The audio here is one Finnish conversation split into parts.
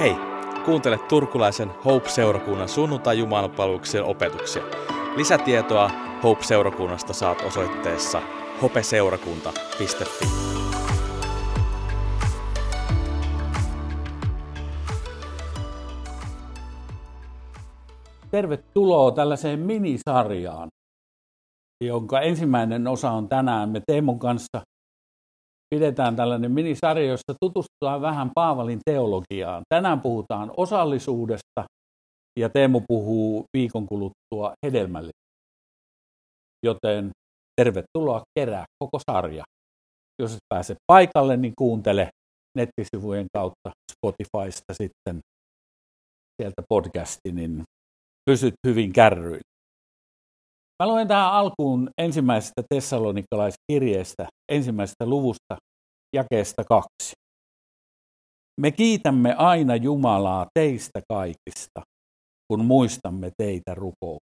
Hei, kuuntele turkulaisen Hope-seurakunnan sunnuntai opetuksia. Lisätietoa Hope-seurakunnasta saat osoitteessa hopeseurakunta.fi. Tervetuloa tällaiseen minisarjaan, jonka ensimmäinen osa on tänään. Me Teemon kanssa pidetään tällainen minisarja, jossa tutustutaan vähän Paavalin teologiaan. Tänään puhutaan osallisuudesta ja Teemu puhuu viikon kuluttua hedelmälle. Joten tervetuloa kerää koko sarja. Jos et pääse paikalle, niin kuuntele nettisivujen kautta Spotifysta sitten sieltä podcasti, niin pysyt hyvin kärryillä. Mä luen tähän alkuun ensimmäisestä tessalonikalaiskirjeestä, ensimmäisestä luvusta, jakeesta kaksi. Me kiitämme aina Jumalaa teistä kaikista, kun muistamme teitä rukoa.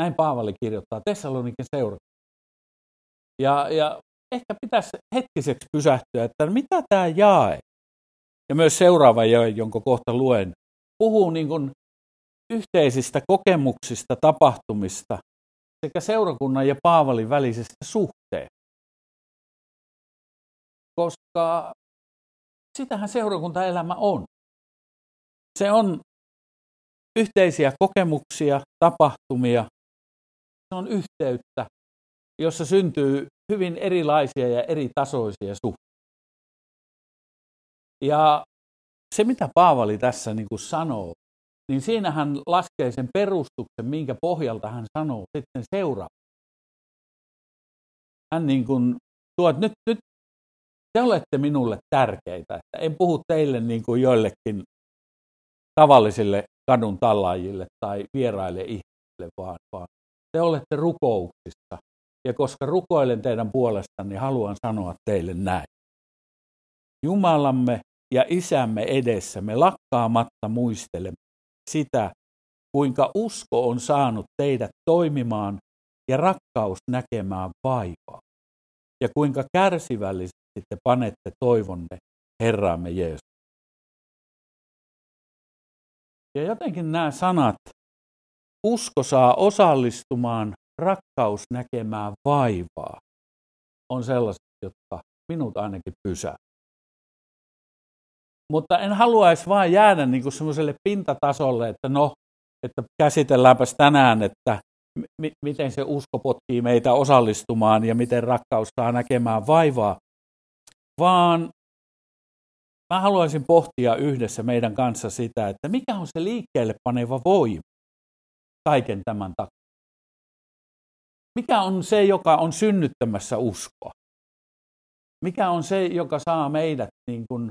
Näin Paavali kirjoittaa Tessalonikin seura. Ja, ja ehkä pitäisi hetkiseksi pysähtyä, että mitä tämä jae, ja myös seuraava jae, jonka kohta luen, puhuu niin kuin yhteisistä kokemuksista, tapahtumista sekä seurakunnan ja Paavalin välisestä suhteesta. Koska sitähän seurakuntaelämä on. Se on yhteisiä kokemuksia, tapahtumia, se on yhteyttä, jossa syntyy hyvin erilaisia ja eri tasoisia suhteita. Ja se, mitä Paavali tässä niin kuin sanoo, niin siinä hän laskee sen perustuksen, minkä pohjalta hän sanoo sitten seuraava. Hän niin kuin tuo, että nyt, nyt te olette minulle tärkeitä. Että en puhu teille niin kuin joillekin tavallisille kadun tallaajille tai vieraille ihmisille, vaan, vaan te olette rukouksissa. Ja koska rukoilen teidän puolestanne, niin haluan sanoa teille näin. Jumalamme ja Isämme edessä me lakkaamatta muistelemme sitä, kuinka usko on saanut teidät toimimaan ja rakkaus näkemään vaivaa, ja kuinka kärsivällisesti te panette toivonne Herramme Jeesus. Ja jotenkin nämä sanat, usko saa osallistumaan, rakkaus näkemään vaivaa, on sellaiset, jotka minut ainakin pysää. Mutta en haluaisi vain jäädä niin kuin semmoiselle pintatasolle, että no, että käsitelläänpäs tänään, että m- miten se usko potkii meitä osallistumaan ja miten rakkaus saa näkemään vaivaa, vaan mä haluaisin pohtia yhdessä meidän kanssa sitä, että mikä on se liikkeelle paneva voima kaiken tämän takia. Mikä on se, joka on synnyttämässä uskoa? Mikä on se, joka saa meidät niin kuin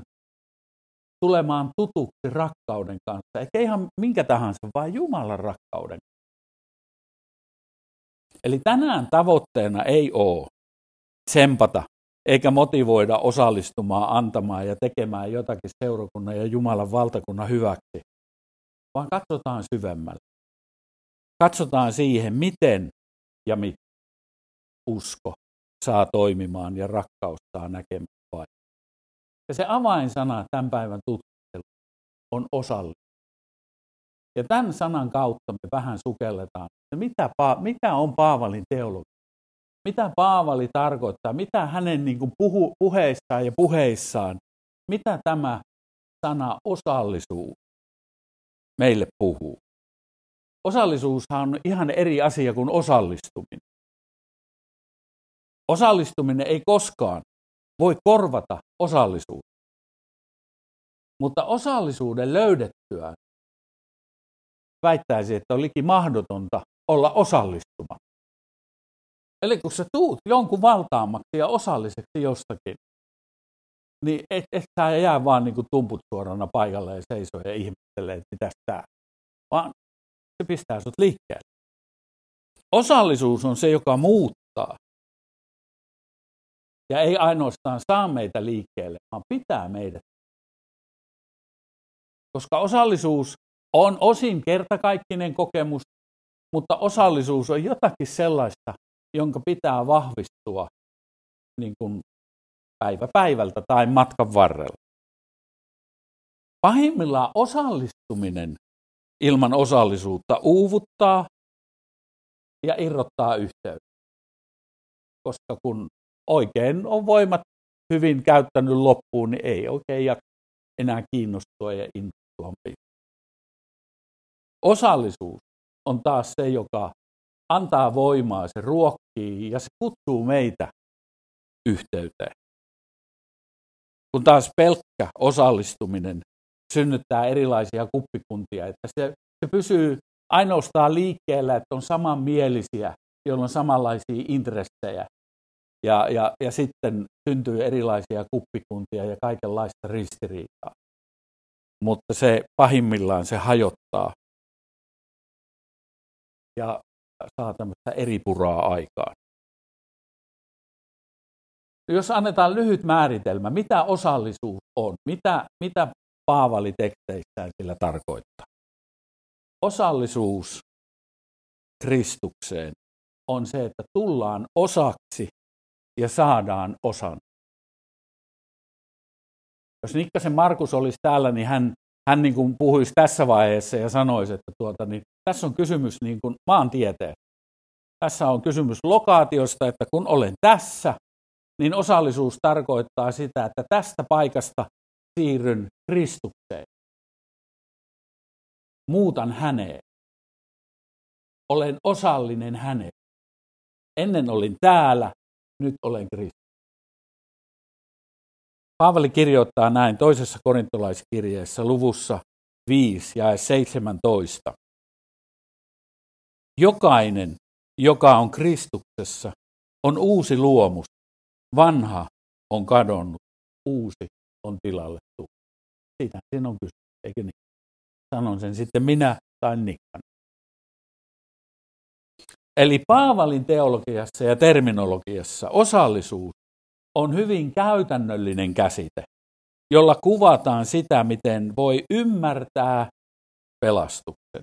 tulemaan tutuksi rakkauden kanssa, eikä ihan minkä tahansa, vaan Jumalan rakkauden. Eli tänään tavoitteena ei ole tsempata eikä motivoida osallistumaan, antamaan ja tekemään jotakin seurakunnan ja Jumalan valtakunnan hyväksi, vaan katsotaan syvemmälle. Katsotaan siihen, miten ja miten usko saa toimimaan ja rakkaus saa näkemään. Ja se avainsana tämän päivän tutkimuksella on osallisuus. Ja tämän sanan kautta me vähän sukelletaan, että mitä, mikä on Paavalin teologia. Mitä Paavali tarkoittaa, mitä hänen niin kuin puhu, puheissaan ja puheissaan, mitä tämä sana osallisuus meille puhuu. Osallisuushan on ihan eri asia kuin osallistuminen. Osallistuminen ei koskaan voi korvata osallisuutta. Mutta osallisuuden löydettyä väittäisi, että on liki mahdotonta olla osallistumatta. Eli kun sä tuut jonkun valtaamaksi ja osalliseksi jostakin, niin et, et sä jää vaan niin kuin tumput suorana paikalle ja seisoo ja ihmettelee, että mitä tää. Vaan se pistää sut liikkeelle. Osallisuus on se, joka muuttaa ja ei ainoastaan saa meitä liikkeelle, vaan pitää meidät. Koska osallisuus on osin kertakaikkinen kokemus, mutta osallisuus on jotakin sellaista, jonka pitää vahvistua niin kuin päivä päivältä tai matkan varrella. Pahimmillaan osallistuminen ilman osallisuutta uuvuttaa ja irrottaa yhteyttä. Koska kun oikein on voimat hyvin käyttänyt loppuun, niin ei oikein jaksa enää kiinnostua ja innostua. Osallisuus on taas se, joka antaa voimaa, se ruokkii ja se kutsuu meitä yhteyteen. Kun taas pelkkä osallistuminen synnyttää erilaisia kuppikuntia, että se, se pysyy ainoastaan liikkeellä, että on samanmielisiä, joilla on samanlaisia intressejä. Ja, ja, ja sitten syntyy erilaisia kuppikuntia ja kaikenlaista ristiriitaa. Mutta se pahimmillaan se hajottaa ja saa tämmöistä eripuraa aikaan. Jos annetaan lyhyt määritelmä, mitä osallisuus on, mitä, mitä Paavali teksteissään sillä tarkoittaa. Osallisuus Kristukseen on se, että tullaan osaksi ja saadaan osan. Jos Nikkasen Markus olisi täällä, niin hän, hän niin kuin puhuisi tässä vaiheessa ja sanoisi, että tuota, niin tässä on kysymys niin kuin maantieteen. Tässä on kysymys lokaatiosta, että kun olen tässä, niin osallisuus tarkoittaa sitä, että tästä paikasta siirryn Kristukseen. Muutan häneen. Olen osallinen häneen. Ennen olin täällä, nyt olen Kristus. Paavali kirjoittaa näin toisessa korintolaiskirjeessä luvussa 5 ja 17. Jokainen, joka on Kristuksessa, on uusi luomus. Vanha on kadonnut, uusi on tilalle tullut. Siitä siinä on kysymys, eikö niin? Sanon sen sitten minä tai Nikkan. Eli Paavalin teologiassa ja terminologiassa osallisuus on hyvin käytännöllinen käsite, jolla kuvataan sitä, miten voi ymmärtää pelastuksen,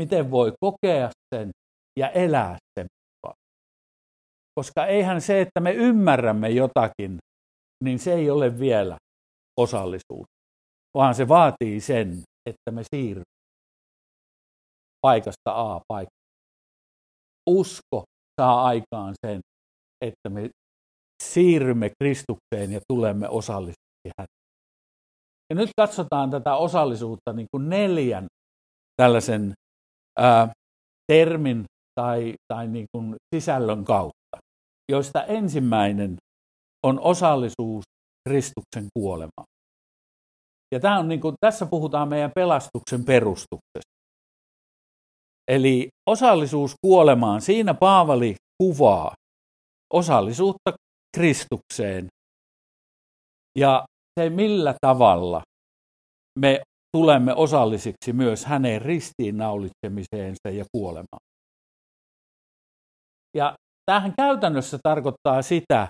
miten voi kokea sen ja elää sen. Koska eihän se, että me ymmärrämme jotakin, niin se ei ole vielä osallisuus, vaan se vaatii sen, että me siirrymme paikasta A paikkaan. Usko saa aikaan sen, että me siirrymme Kristukseen ja tulemme osallisiksi häneen. Ja nyt katsotaan tätä osallisuutta niin kuin neljän tällaisen ää, termin tai, tai niin kuin sisällön kautta, joista ensimmäinen on osallisuus Kristuksen kuolemaan. Ja tämä on niin kuin, tässä puhutaan meidän pelastuksen perustuksesta. Eli osallisuus kuolemaan, siinä Paavali kuvaa osallisuutta Kristukseen ja se millä tavalla me tulemme osallisiksi myös hänen ristiinnaulitsemiseensa ja kuolemaan. Ja tähän käytännössä tarkoittaa sitä,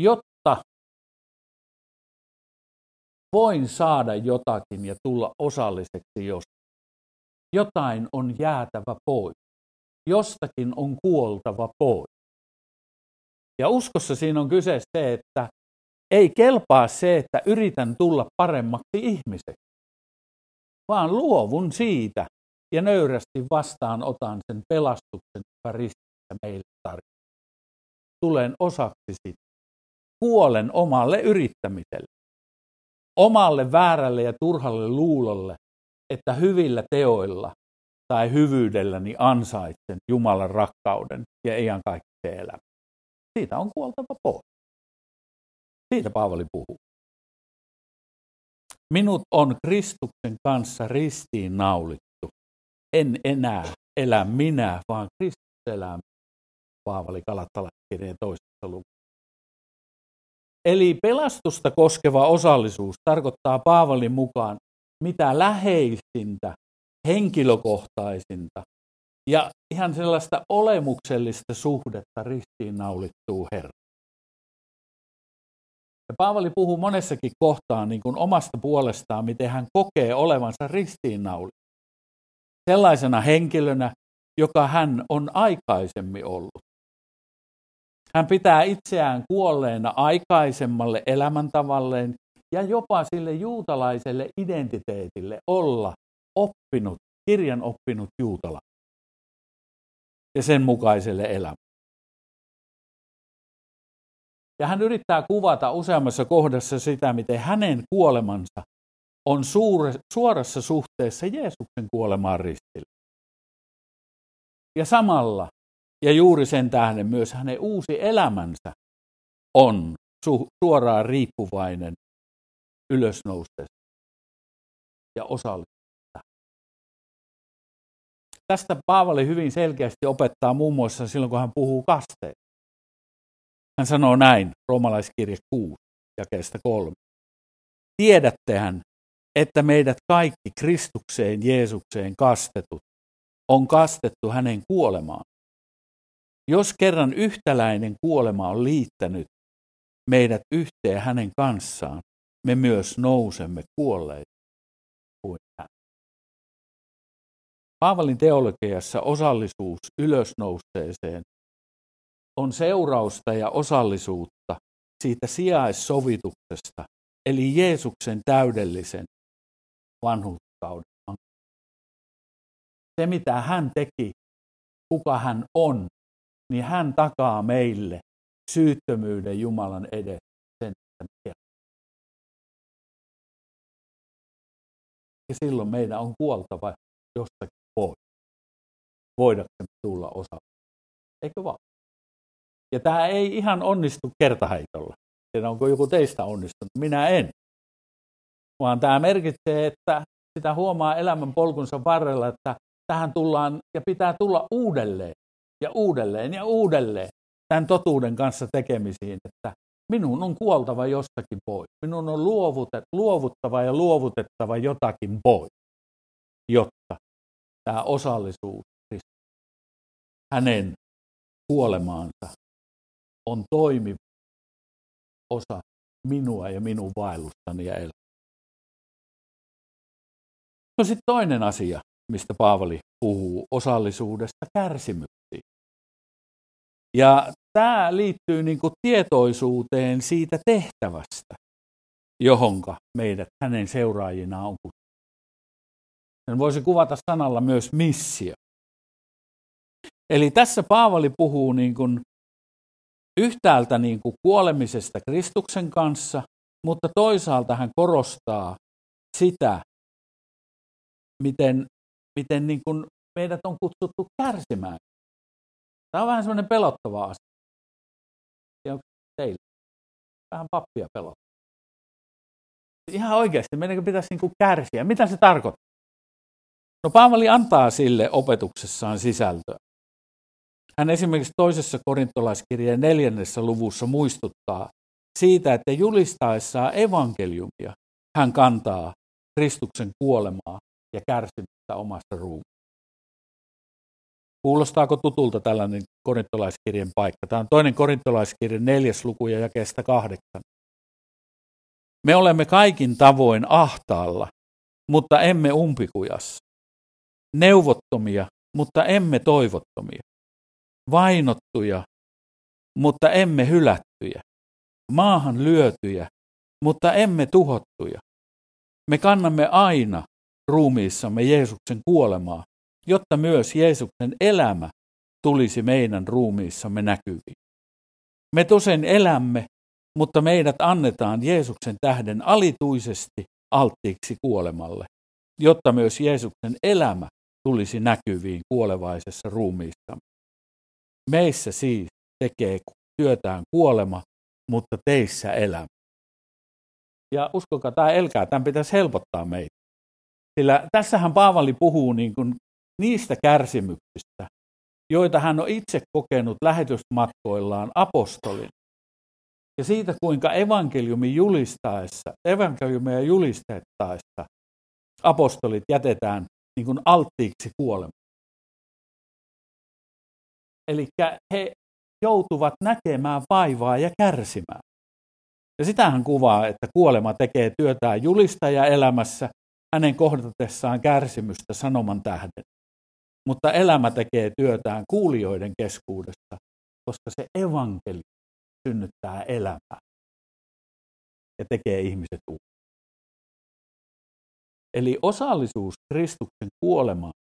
jotta voin saada jotakin ja tulla osalliseksi jos jotain on jäätävä pois. Jostakin on kuoltava pois. Ja uskossa siinä on kyse se, että ei kelpaa se, että yritän tulla paremmaksi ihmiseksi, vaan luovun siitä ja nöyrästi vastaan otan sen pelastuksen, joka ristissä meille tarjoaa. Tulen osaksi sitä. Kuolen omalle yrittämiselle, omalle väärälle ja turhalle luulolle, että hyvillä teoilla tai hyvyydelläni ansaitsen Jumalan rakkauden ja iankaikkisen elämän. Siitä on kuoltava pois. Siitä Paavali puhuu. Minut on Kristuksen kanssa ristiin naulittu. En enää elä minä, vaan Kristus elää Paavali Kalattalaiskirjeen toisessa luvussa. Eli pelastusta koskeva osallisuus tarkoittaa Paavalin mukaan mitä läheisintä, henkilökohtaisinta ja ihan sellaista olemuksellista suhdetta ristiinnaulittuu Herra. Ja Paavali puhuu monessakin kohtaan niin kuin omasta puolestaan, miten hän kokee olevansa ristiinnaulittu. Sellaisena henkilönä, joka hän on aikaisemmin ollut. Hän pitää itseään kuolleena aikaisemmalle elämäntavalleen ja jopa sille juutalaiselle identiteetille olla oppinut, kirjan oppinut juutala ja sen mukaiselle elämälle. Ja hän yrittää kuvata useammassa kohdassa sitä, miten hänen kuolemansa on suure, suorassa suhteessa Jeesuksen kuolemaan ristillä. Ja samalla, ja juuri sen tähden myös hänen uusi elämänsä on su, suoraan riippuvainen ylösnoustesta ja osallistumista. Tästä Paavali hyvin selkeästi opettaa muun muassa silloin, kun hän puhuu kasteesta. Hän sanoo näin, roomalaiskirje 6, jakeesta 3. Tiedättehän, että meidät kaikki Kristukseen Jeesukseen kastetut on kastettu hänen kuolemaan. Jos kerran yhtäläinen kuolema on liittänyt meidät yhteen hänen kanssaan, me myös nousemme kuolleet kuin hän. Paavalin teologiassa osallisuus ylösnousteeseen on seurausta ja osallisuutta siitä sijaissovituksesta, eli Jeesuksen täydellisen vanhuskauden. Se, mitä hän teki, kuka hän on, niin hän takaa meille syyttömyyden Jumalan edessä. Sen, ja silloin meidän on kuoltava jostakin pois. Voidaksemme tulla osa. Eikö vaan? Ja tämä ei ihan onnistu kertaheitolla. Tiedän, onko joku teistä onnistunut. Minä en. Vaan tämä merkitsee, että sitä huomaa elämän polkunsa varrella, että tähän tullaan ja pitää tulla uudelleen ja uudelleen ja uudelleen tämän totuuden kanssa tekemisiin, että minun on kuoltava jostakin pois. Minun on luovuttava ja luovutettava jotakin pois, jotta tämä osallisuus hänen kuolemaansa on toimiva osa minua ja minun vaellustani ja elämää. No sitten toinen asia, mistä Paavali puhuu, osallisuudesta kärsimyksiin. Ja tämä liittyy niin kuin tietoisuuteen siitä tehtävästä, johonka meidät hänen seuraajinaan on. Sen voisi kuvata sanalla myös missio. Eli tässä Paavali puhuu niin kuin yhtäältä niin kuin kuolemisesta Kristuksen kanssa, mutta toisaalta hän korostaa sitä, miten, miten niin kuin meidät on kutsuttu kärsimään. Tämä on vähän semmoinen pelottava asia. Teille? Vähän pappia pelottaa. Ihan oikeasti, meidän pitäisi niin kuin kärsiä. Mitä se tarkoittaa? No Paavali antaa sille opetuksessaan sisältöä. Hän esimerkiksi toisessa korintolaiskirjeen neljännessä luvussa muistuttaa siitä, että julistaessaan evankeliumia hän kantaa Kristuksen kuolemaa ja kärsimystä omasta ruumista. Kuulostaako tutulta tällainen korintolaiskirjan paikka? Tämä on toinen korintolaiskirjan neljäs luku ja jakeesta kahdeksan. Me olemme kaikin tavoin ahtaalla, mutta emme umpikujassa. Neuvottomia, mutta emme toivottomia vainottuja, mutta emme hylättyjä, maahan lyötyjä, mutta emme tuhottuja. Me kannamme aina ruumiissamme Jeesuksen kuolemaa, jotta myös Jeesuksen elämä tulisi meidän ruumiissamme näkyviin. Me tosen elämme, mutta meidät annetaan Jeesuksen tähden alituisesti alttiiksi kuolemalle, jotta myös Jeesuksen elämä tulisi näkyviin kuolevaisessa ruumiissamme. Meissä siis tekee työtään kuolema, mutta teissä elämä. Ja uskokaa, tämä elkää, tämän pitäisi helpottaa meitä. Sillä tässähän Paavali puhuu niin kuin niistä kärsimyksistä, joita hän on itse kokenut lähetysmatkoillaan apostolin. Ja siitä, kuinka evankeliumi julistaessa, evankeliumia julistettaessa apostolit jätetään niin kuin alttiiksi kuolemaan. Eli he joutuvat näkemään vaivaa ja kärsimään. Ja sitähän kuvaa, että kuolema tekee työtään julistaja elämässä hänen kohdatessaan kärsimystä sanoman tähden. Mutta elämä tekee työtään kuulijoiden keskuudessa, koska se evankeli synnyttää elämää. ja tekee ihmiset uuden. Eli osallisuus Kristuksen kuolemaan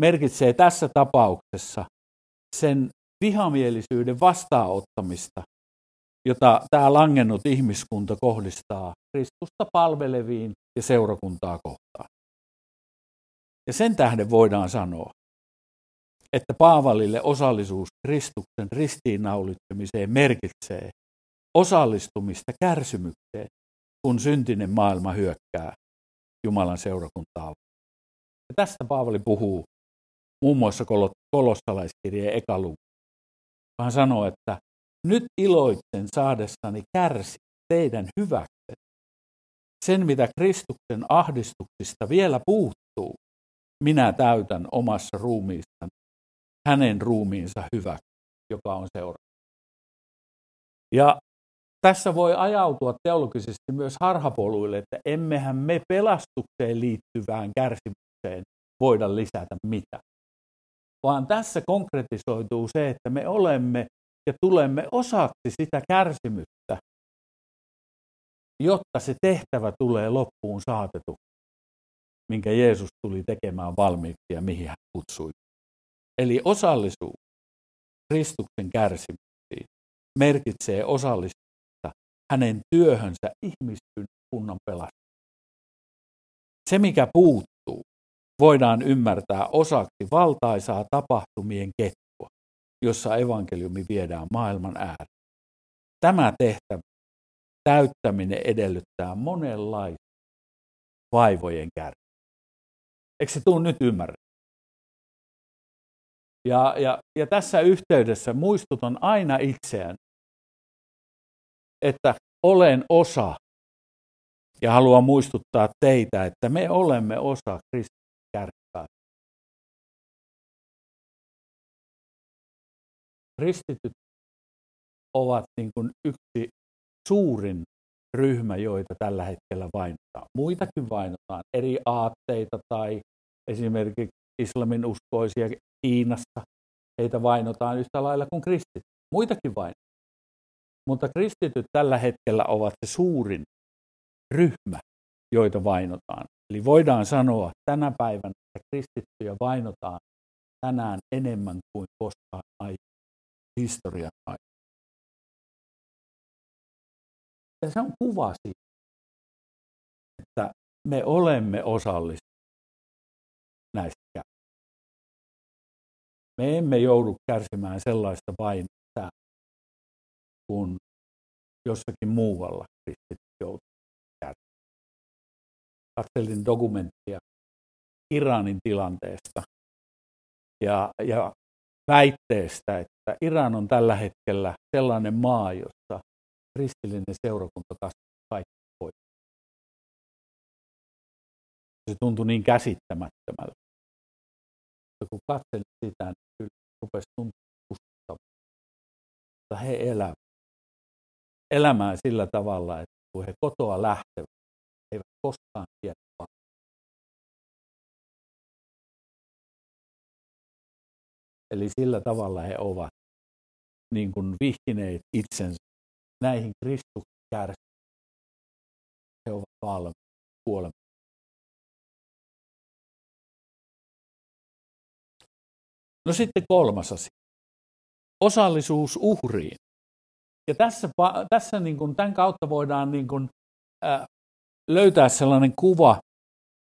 merkitsee tässä tapauksessa sen vihamielisyyden vastaanottamista, jota tämä langennut ihmiskunta kohdistaa Kristusta palveleviin ja seurakuntaa kohtaan. Ja sen tähden voidaan sanoa, että Paavalille osallisuus Kristuksen ristiinnaulitsemiseen merkitsee osallistumista kärsimykseen, kun syntinen maailma hyökkää Jumalan seurakuntaa. Ja tästä Paavali puhuu muun muassa kolossalaiskirjeen ekaluku. Hän sanoo, että nyt iloitsen saadessani kärsi teidän hyväksi. Sen, mitä Kristuksen ahdistuksista vielä puuttuu, minä täytän omassa ruumiissani hänen ruumiinsa hyväksi, joka on seura. Ja tässä voi ajautua teologisesti myös harhapoluille, että emmehän me pelastukseen liittyvään kärsimykseen voida lisätä mitään. Vaan tässä konkretisoituu se, että me olemme ja tulemme osaksi sitä kärsimystä, jotta se tehtävä tulee loppuun saatetu, minkä Jeesus tuli tekemään valmiiksi ja mihin hän kutsui. Eli osallisuus Kristuksen kärsimyksiin merkitsee osallistumista hänen työhönsä ihmiskunnan pelastamista. Se, mikä puuttuu, voidaan ymmärtää osaksi valtaisaa tapahtumien ketjua, jossa evankeliumi viedään maailman ääreen. Tämä tehtävä täyttäminen edellyttää monenlaista vaivojen kärsimystä. Eikö se tule nyt ymmärrä? Ja, ja, ja tässä yhteydessä muistutan aina itseään, että olen osa ja haluan muistuttaa teitä, että me olemme osa Kristuksen kärkkää. Kristityt ovat niin kuin yksi suurin ryhmä, joita tällä hetkellä vainotaan. Muitakin vainotaan, eri aatteita tai esimerkiksi islamin uskoisia Kiinassa. Heitä vainotaan yhtä lailla kuin kristit. Muitakin vain. Mutta kristityt tällä hetkellä ovat se suurin ryhmä, joita vainotaan. Eli voidaan sanoa tänä päivänä, että kristittyjä vainotaan tänään enemmän kuin koskaan aiemmin historian aikana. Ja se on kuva siitä, että me olemme osallisia me emme joudu kärsimään sellaista vain kuin jossakin muualla kristit joutuu kärsimään. Katselin dokumenttia Iranin tilanteesta ja, ja väitteestä, että Iran on tällä hetkellä sellainen maa, jossa kristillinen seurakunta kasvaa kaikki pois. Se tuntui niin käsittämättömältä. Mutta kun katselin sitä, niin kyllä rupesi tuntumaan Mutta he elävät elämää sillä tavalla, että kun he kotoa lähtevät, he eivät koskaan tiedä. Eli sillä tavalla he ovat niin kuin vihkineet itsensä näihin Kristuksen kärsiin. He ovat valmiit kuolemaan No sitten kolmas asia. Osallisuus uhriin. Ja tässä, tässä niin kuin, tämän kautta voidaan niin kuin, äh, löytää sellainen kuva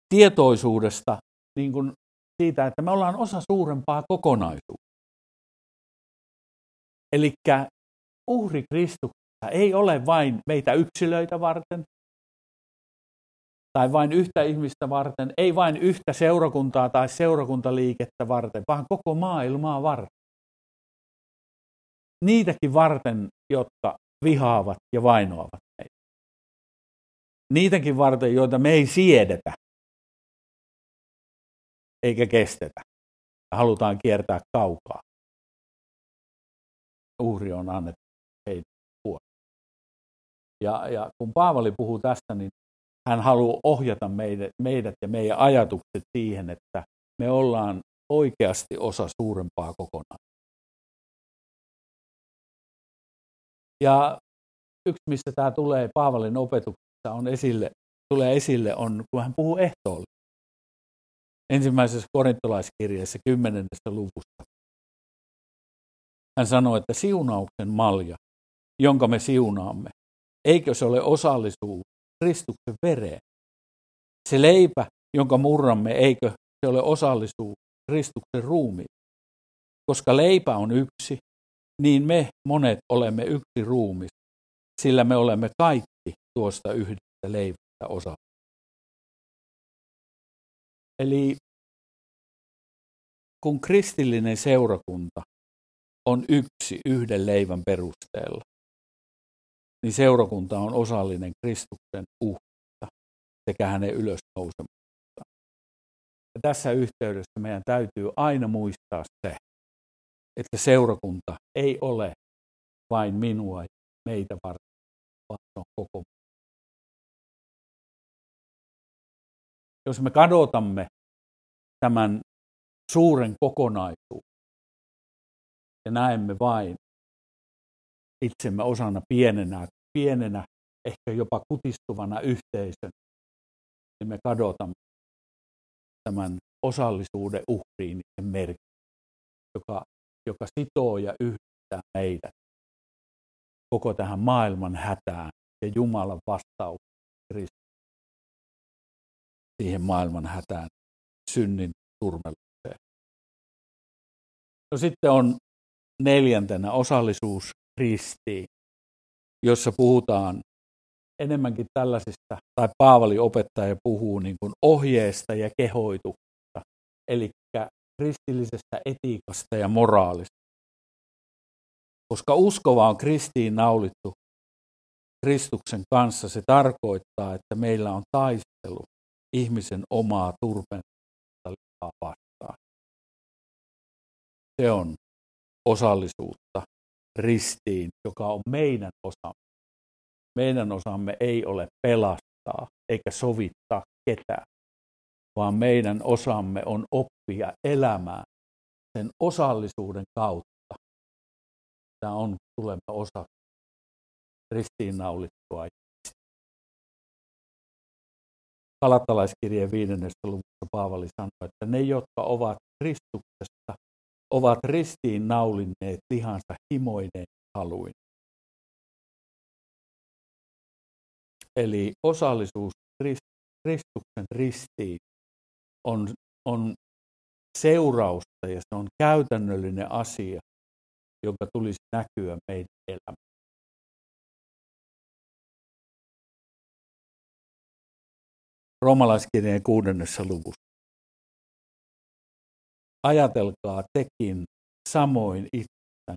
tietoisuudesta niin kuin siitä, että me ollaan osa suurempaa kokonaisuutta. Eli uhri Kristuksessa ei ole vain meitä yksilöitä varten, tai vain yhtä ihmistä varten, ei vain yhtä seurakuntaa tai seurakuntaliikettä varten, vaan koko maailmaa varten. Niitäkin varten, jotka vihaavat ja vainoavat meitä. Niitäkin varten, joita me ei siedetä eikä kestetä. Halutaan kiertää kaukaa. Uhri on annettu heidän puolesta. Ja, ja kun Paavali puhuu tästä, niin hän haluaa ohjata meidät, meidät ja meidän ajatukset siihen, että me ollaan oikeasti osa suurempaa kokonaisuutta. Ja yksi, mistä tämä tulee Paavalin opetuksessa on esille, tulee esille, on kun hän puhuu ehtoolle. Ensimmäisessä korintolaiskirjeessä kymmenennessä luvussa. Hän sanoi, että siunauksen malja, jonka me siunaamme, eikö se ole osallisuus Kristuksen vereen? Se leipä, jonka murramme, eikö se ole osallisuus Kristuksen ruumiin? Koska leipä on yksi, niin me monet olemme yksi ruumis, sillä me olemme kaikki tuosta yhdestä leivästä osa. Eli kun kristillinen seurakunta on yksi yhden leivän perusteella, niin seurakunta on osallinen Kristuksen uhta sekä hänen ylösnousemustaan. Ja tässä yhteydessä meidän täytyy aina muistaa se, että seurakunta ei ole vain minua ja meitä varten, vaan on koko Jos me kadotamme tämän suuren kokonaisuuden ja näemme vain itsemme osana pienenä, pienenä, ehkä jopa kutistuvana yhteisön, niin me kadotamme tämän osallisuuden uhriin merkityksen, joka joka sitoo ja yhdistää meidät koko tähän maailman hätään ja Jumalan vastaus siihen maailman hätään, synnin turmellukseen. No sitten on neljäntenä osallisuus ristiin, jossa puhutaan enemmänkin tällaisista, tai Paavali opettaja puhuu niin kuin ohjeesta ja kehoituksesta, eli kristillisestä etiikasta ja moraalista. Koska uskova on kristiin naulittu Kristuksen kanssa, se tarkoittaa, että meillä on taistelu ihmisen omaa turpenta vastaan. Se on osallisuutta ristiin, joka on meidän osamme. Meidän osamme ei ole pelastaa eikä sovittaa ketään, vaan meidän osamme on oppia elämään sen osallisuuden kautta. Tämä on tuleva osa ristiinnaulittua Kalattalaiskirjeen viidennessä luvussa Paavali sanoi, että ne, jotka ovat Kristuksesta, ovat ristiin naulinneet lihansa himoineen haluin. Eli osallisuus Kristuksen ristiin on, on seurausta ja se on käytännöllinen asia, jonka tulisi näkyä meidän elämässä. Roomalaiskirjeen kuudennessa luvussa. Ajatelkaa tekin samoin itse.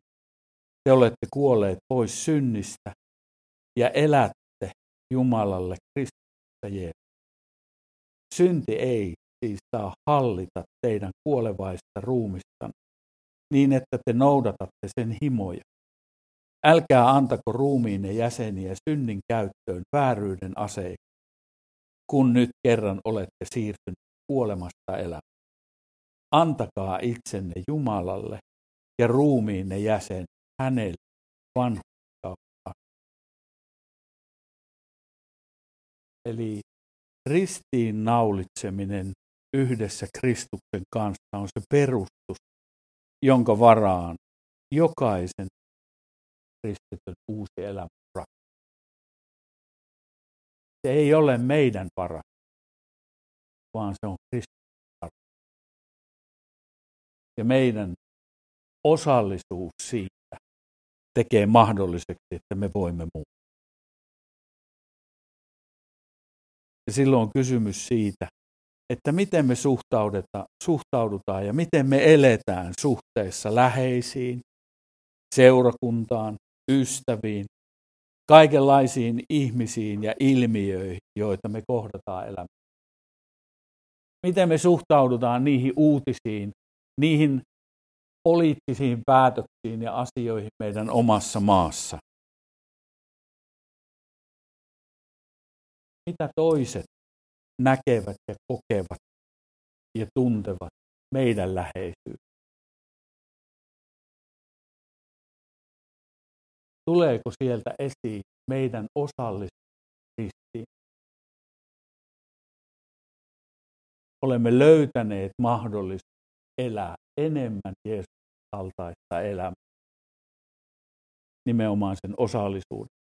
Te olette kuolleet pois synnistä ja elätte Jumalalle Jeesus. Synti ei siis saa hallita teidän kuolevaista ruumista niin, että te noudatatte sen himoja. Älkää antako ruumiinne jäseniä synnin käyttöön vääryyden aseeksi, kun nyt kerran olette siirtyneet kuolemasta elämään. Antakaa itsenne Jumalalle ja ruumiinne jäsen hänelle vanhuskautta. Eli ristiin naulitseminen yhdessä Kristuksen kanssa on se perustus, jonka varaan jokaisen kristityn uusi elämä Se ei ole meidän vara, vaan se on Kristuksen vara. Ja meidän osallisuus siitä tekee mahdolliseksi, että me voimme muuttaa. Ja silloin on kysymys siitä, että miten me suhtaudutaan ja miten me eletään suhteessa läheisiin, seurakuntaan, ystäviin, kaikenlaisiin ihmisiin ja ilmiöihin, joita me kohdataan elämässä. Miten me suhtaudutaan niihin uutisiin, niihin poliittisiin päätöksiin ja asioihin meidän omassa maassa. mitä toiset näkevät ja kokevat ja tuntevat meidän läheisyyttä. tuleeko sieltä esiin meidän osallisuus Olemme löytäneet mahdollisuuden elää enemmän Jeesuksen kaltaista elämää nimenomaan sen osallisuuden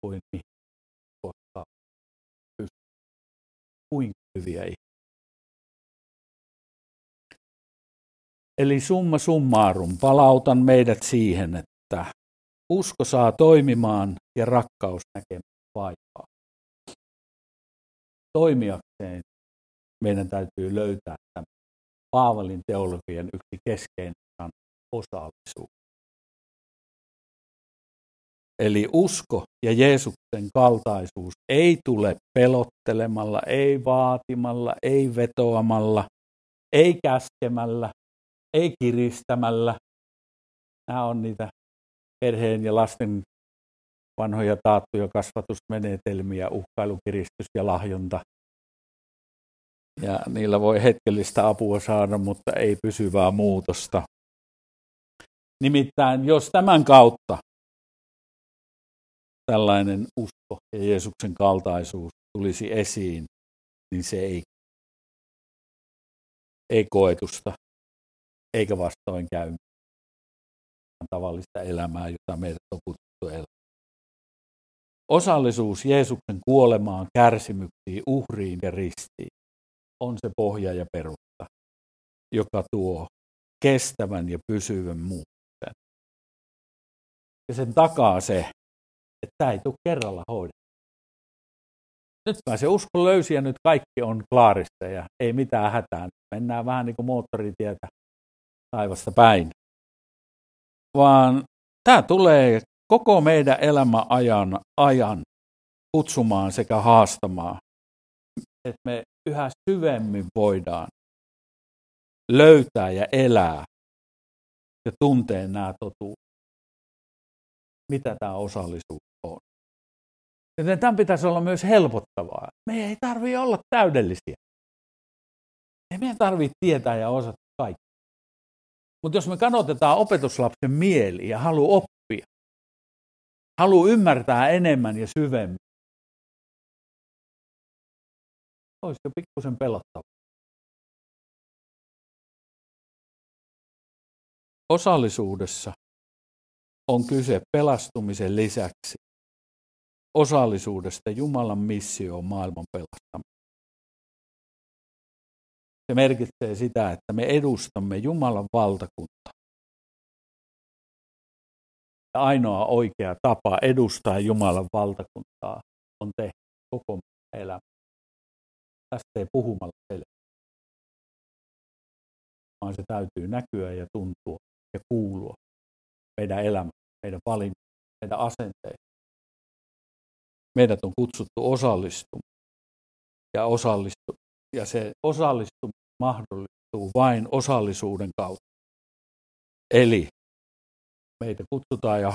kuin mihin pystyy. Kuinka hyviä ihmisiä. Eli summa summarum, palautan meidät siihen, että usko saa toimimaan ja rakkaus näkemään vaivaa. Toimijakseen meidän täytyy löytää tämä Paavalin teologian yksi keskeinen osallisuus. Eli usko ja Jeesuksen kaltaisuus ei tule pelottelemalla, ei vaatimalla, ei vetoamalla, ei käskemällä, ei kiristämällä. Nämä on niitä perheen ja lasten vanhoja taattuja kasvatusmenetelmiä, uhkailu, kiristys ja lahjonta. Ja niillä voi hetkellistä apua saada, mutta ei pysyvää muutosta. Nimittäin jos tämän kautta tällainen usko ja Jeesuksen kaltaisuus tulisi esiin, niin se ei, ei koetusta eikä vastoin käy tavallista elämää, jota meidät on kutsuttu elämään. Osallisuus Jeesuksen kuolemaan, kärsimyksiin, uhriin ja ristiin on se pohja ja perusta, joka tuo kestävän ja pysyvän muutoksen. Ja sen takaa se, että tämä ei tule kerralla hoidettu. Nyt se usko löysi ja nyt kaikki on klaarissa ja ei mitään hätää. Mennään vähän niin kuin moottoritietä taivasta päin. Vaan tämä tulee koko meidän elämän ajan, ajan kutsumaan sekä haastamaan, että me yhä syvemmin voidaan löytää ja elää ja tuntea nämä totuudet. Mitä tämä osallisuus on. Joten tämän pitäisi olla myös helpottavaa. Me ei tarvitse olla täydellisiä. Ei meidän tarvitse tietää ja osata kaikki. Mutta jos me kanotetaan opetuslapsen mieli ja halu oppia, halu ymmärtää enemmän ja syvemmin, olisi jo pikkusen pelottava. Osallisuudessa on kyse pelastumisen lisäksi osallisuudesta Jumalan missioon maailman pelastaminen. Se merkitsee sitä, että me edustamme Jumalan valtakuntaa. Ja ainoa oikea tapa edustaa Jumalan valtakuntaa on tehdä koko elämä. Ei puhumalla selviä. Vaan se täytyy näkyä ja tuntua ja kuulua meidän elämä, meidän valinta, meidän asenteet. Meidät on kutsuttu osallistumaan ja osallistu, ja se osallistuminen mahdollistuu vain osallisuuden kautta. Eli meitä kutsutaan ja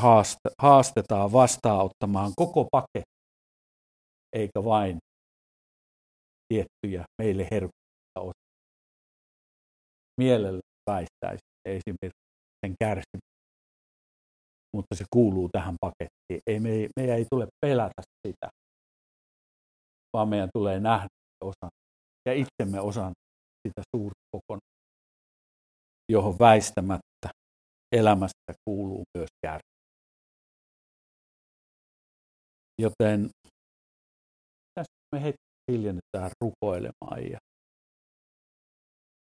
haastetaan vastaanottamaan koko paketti, eikä vain tiettyjä meille herkkuja osia. Mielellä väistäisi esimerkiksi sen kärsimyksen, mutta se kuuluu tähän pakettiin. Ei, me, meidän ei tule pelätä sitä, vaan meidän tulee nähdä osan ja itsemme osan sitä suurta kokonaisuutta, johon väistämättä elämästä kuuluu myös kärsimys. Joten tässä me hetki hiljennytään rukoilemaan ja,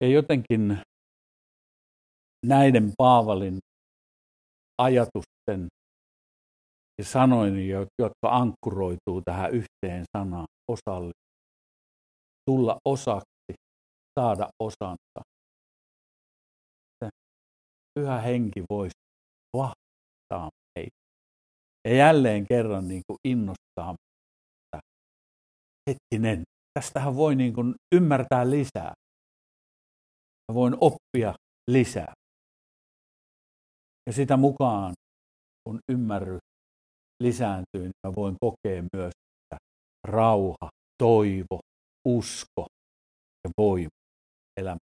ja jotenkin näiden Paavalin ajatusten ja sanoin, jotka ankkuroituu tähän yhteen sanaan osalle, tulla osaksi saada osansa. Pyhä henki voisi vahvistaa meitä. Ja jälleen kerran niin kuin innostaa. Hetkinen, tästähän voi niin kuin ymmärtää lisää. Mä voin oppia lisää. Ja sitä mukaan, kun ymmärrys lisääntyy, niin mä voin kokea myös että rauha, toivo, usko ja voima elämä.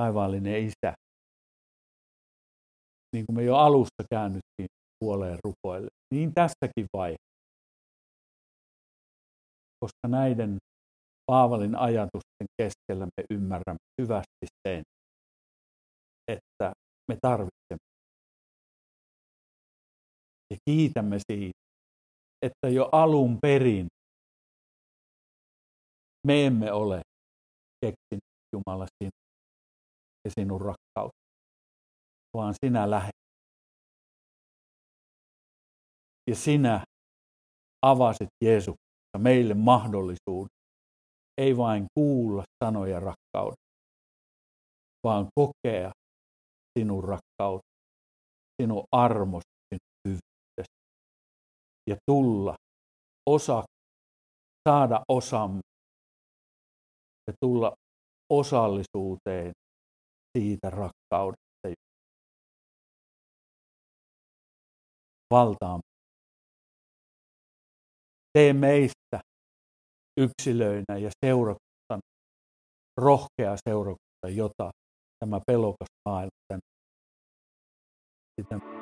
Taivaallinen Isä, niin kuin me jo alussa käännyttiin puoleen rukoille, niin tässäkin vaiheessa. Koska näiden Paavalin ajatusten keskellä me ymmärrämme syvästi sen, että me tarvitsemme. Ja kiitämme siitä, että jo alun perin me emme ole keksinyt Jumala sinun ja sinun rakkautta, vaan sinä lähet. Ja sinä avasit Jeesuksessa meille mahdollisuuden ei vain kuulla sanoja rakkaudesta, vaan kokea sinun rakkautta, sinun armosi, sinun ja tulla osa, saada osamme ja tulla osallisuuteen siitä rakkaudesta. Valtaamme. Tee meistä yksilöinä ja seurakuntana, rohkea seurakunta, jota tämä pelokas maailma tänne sitä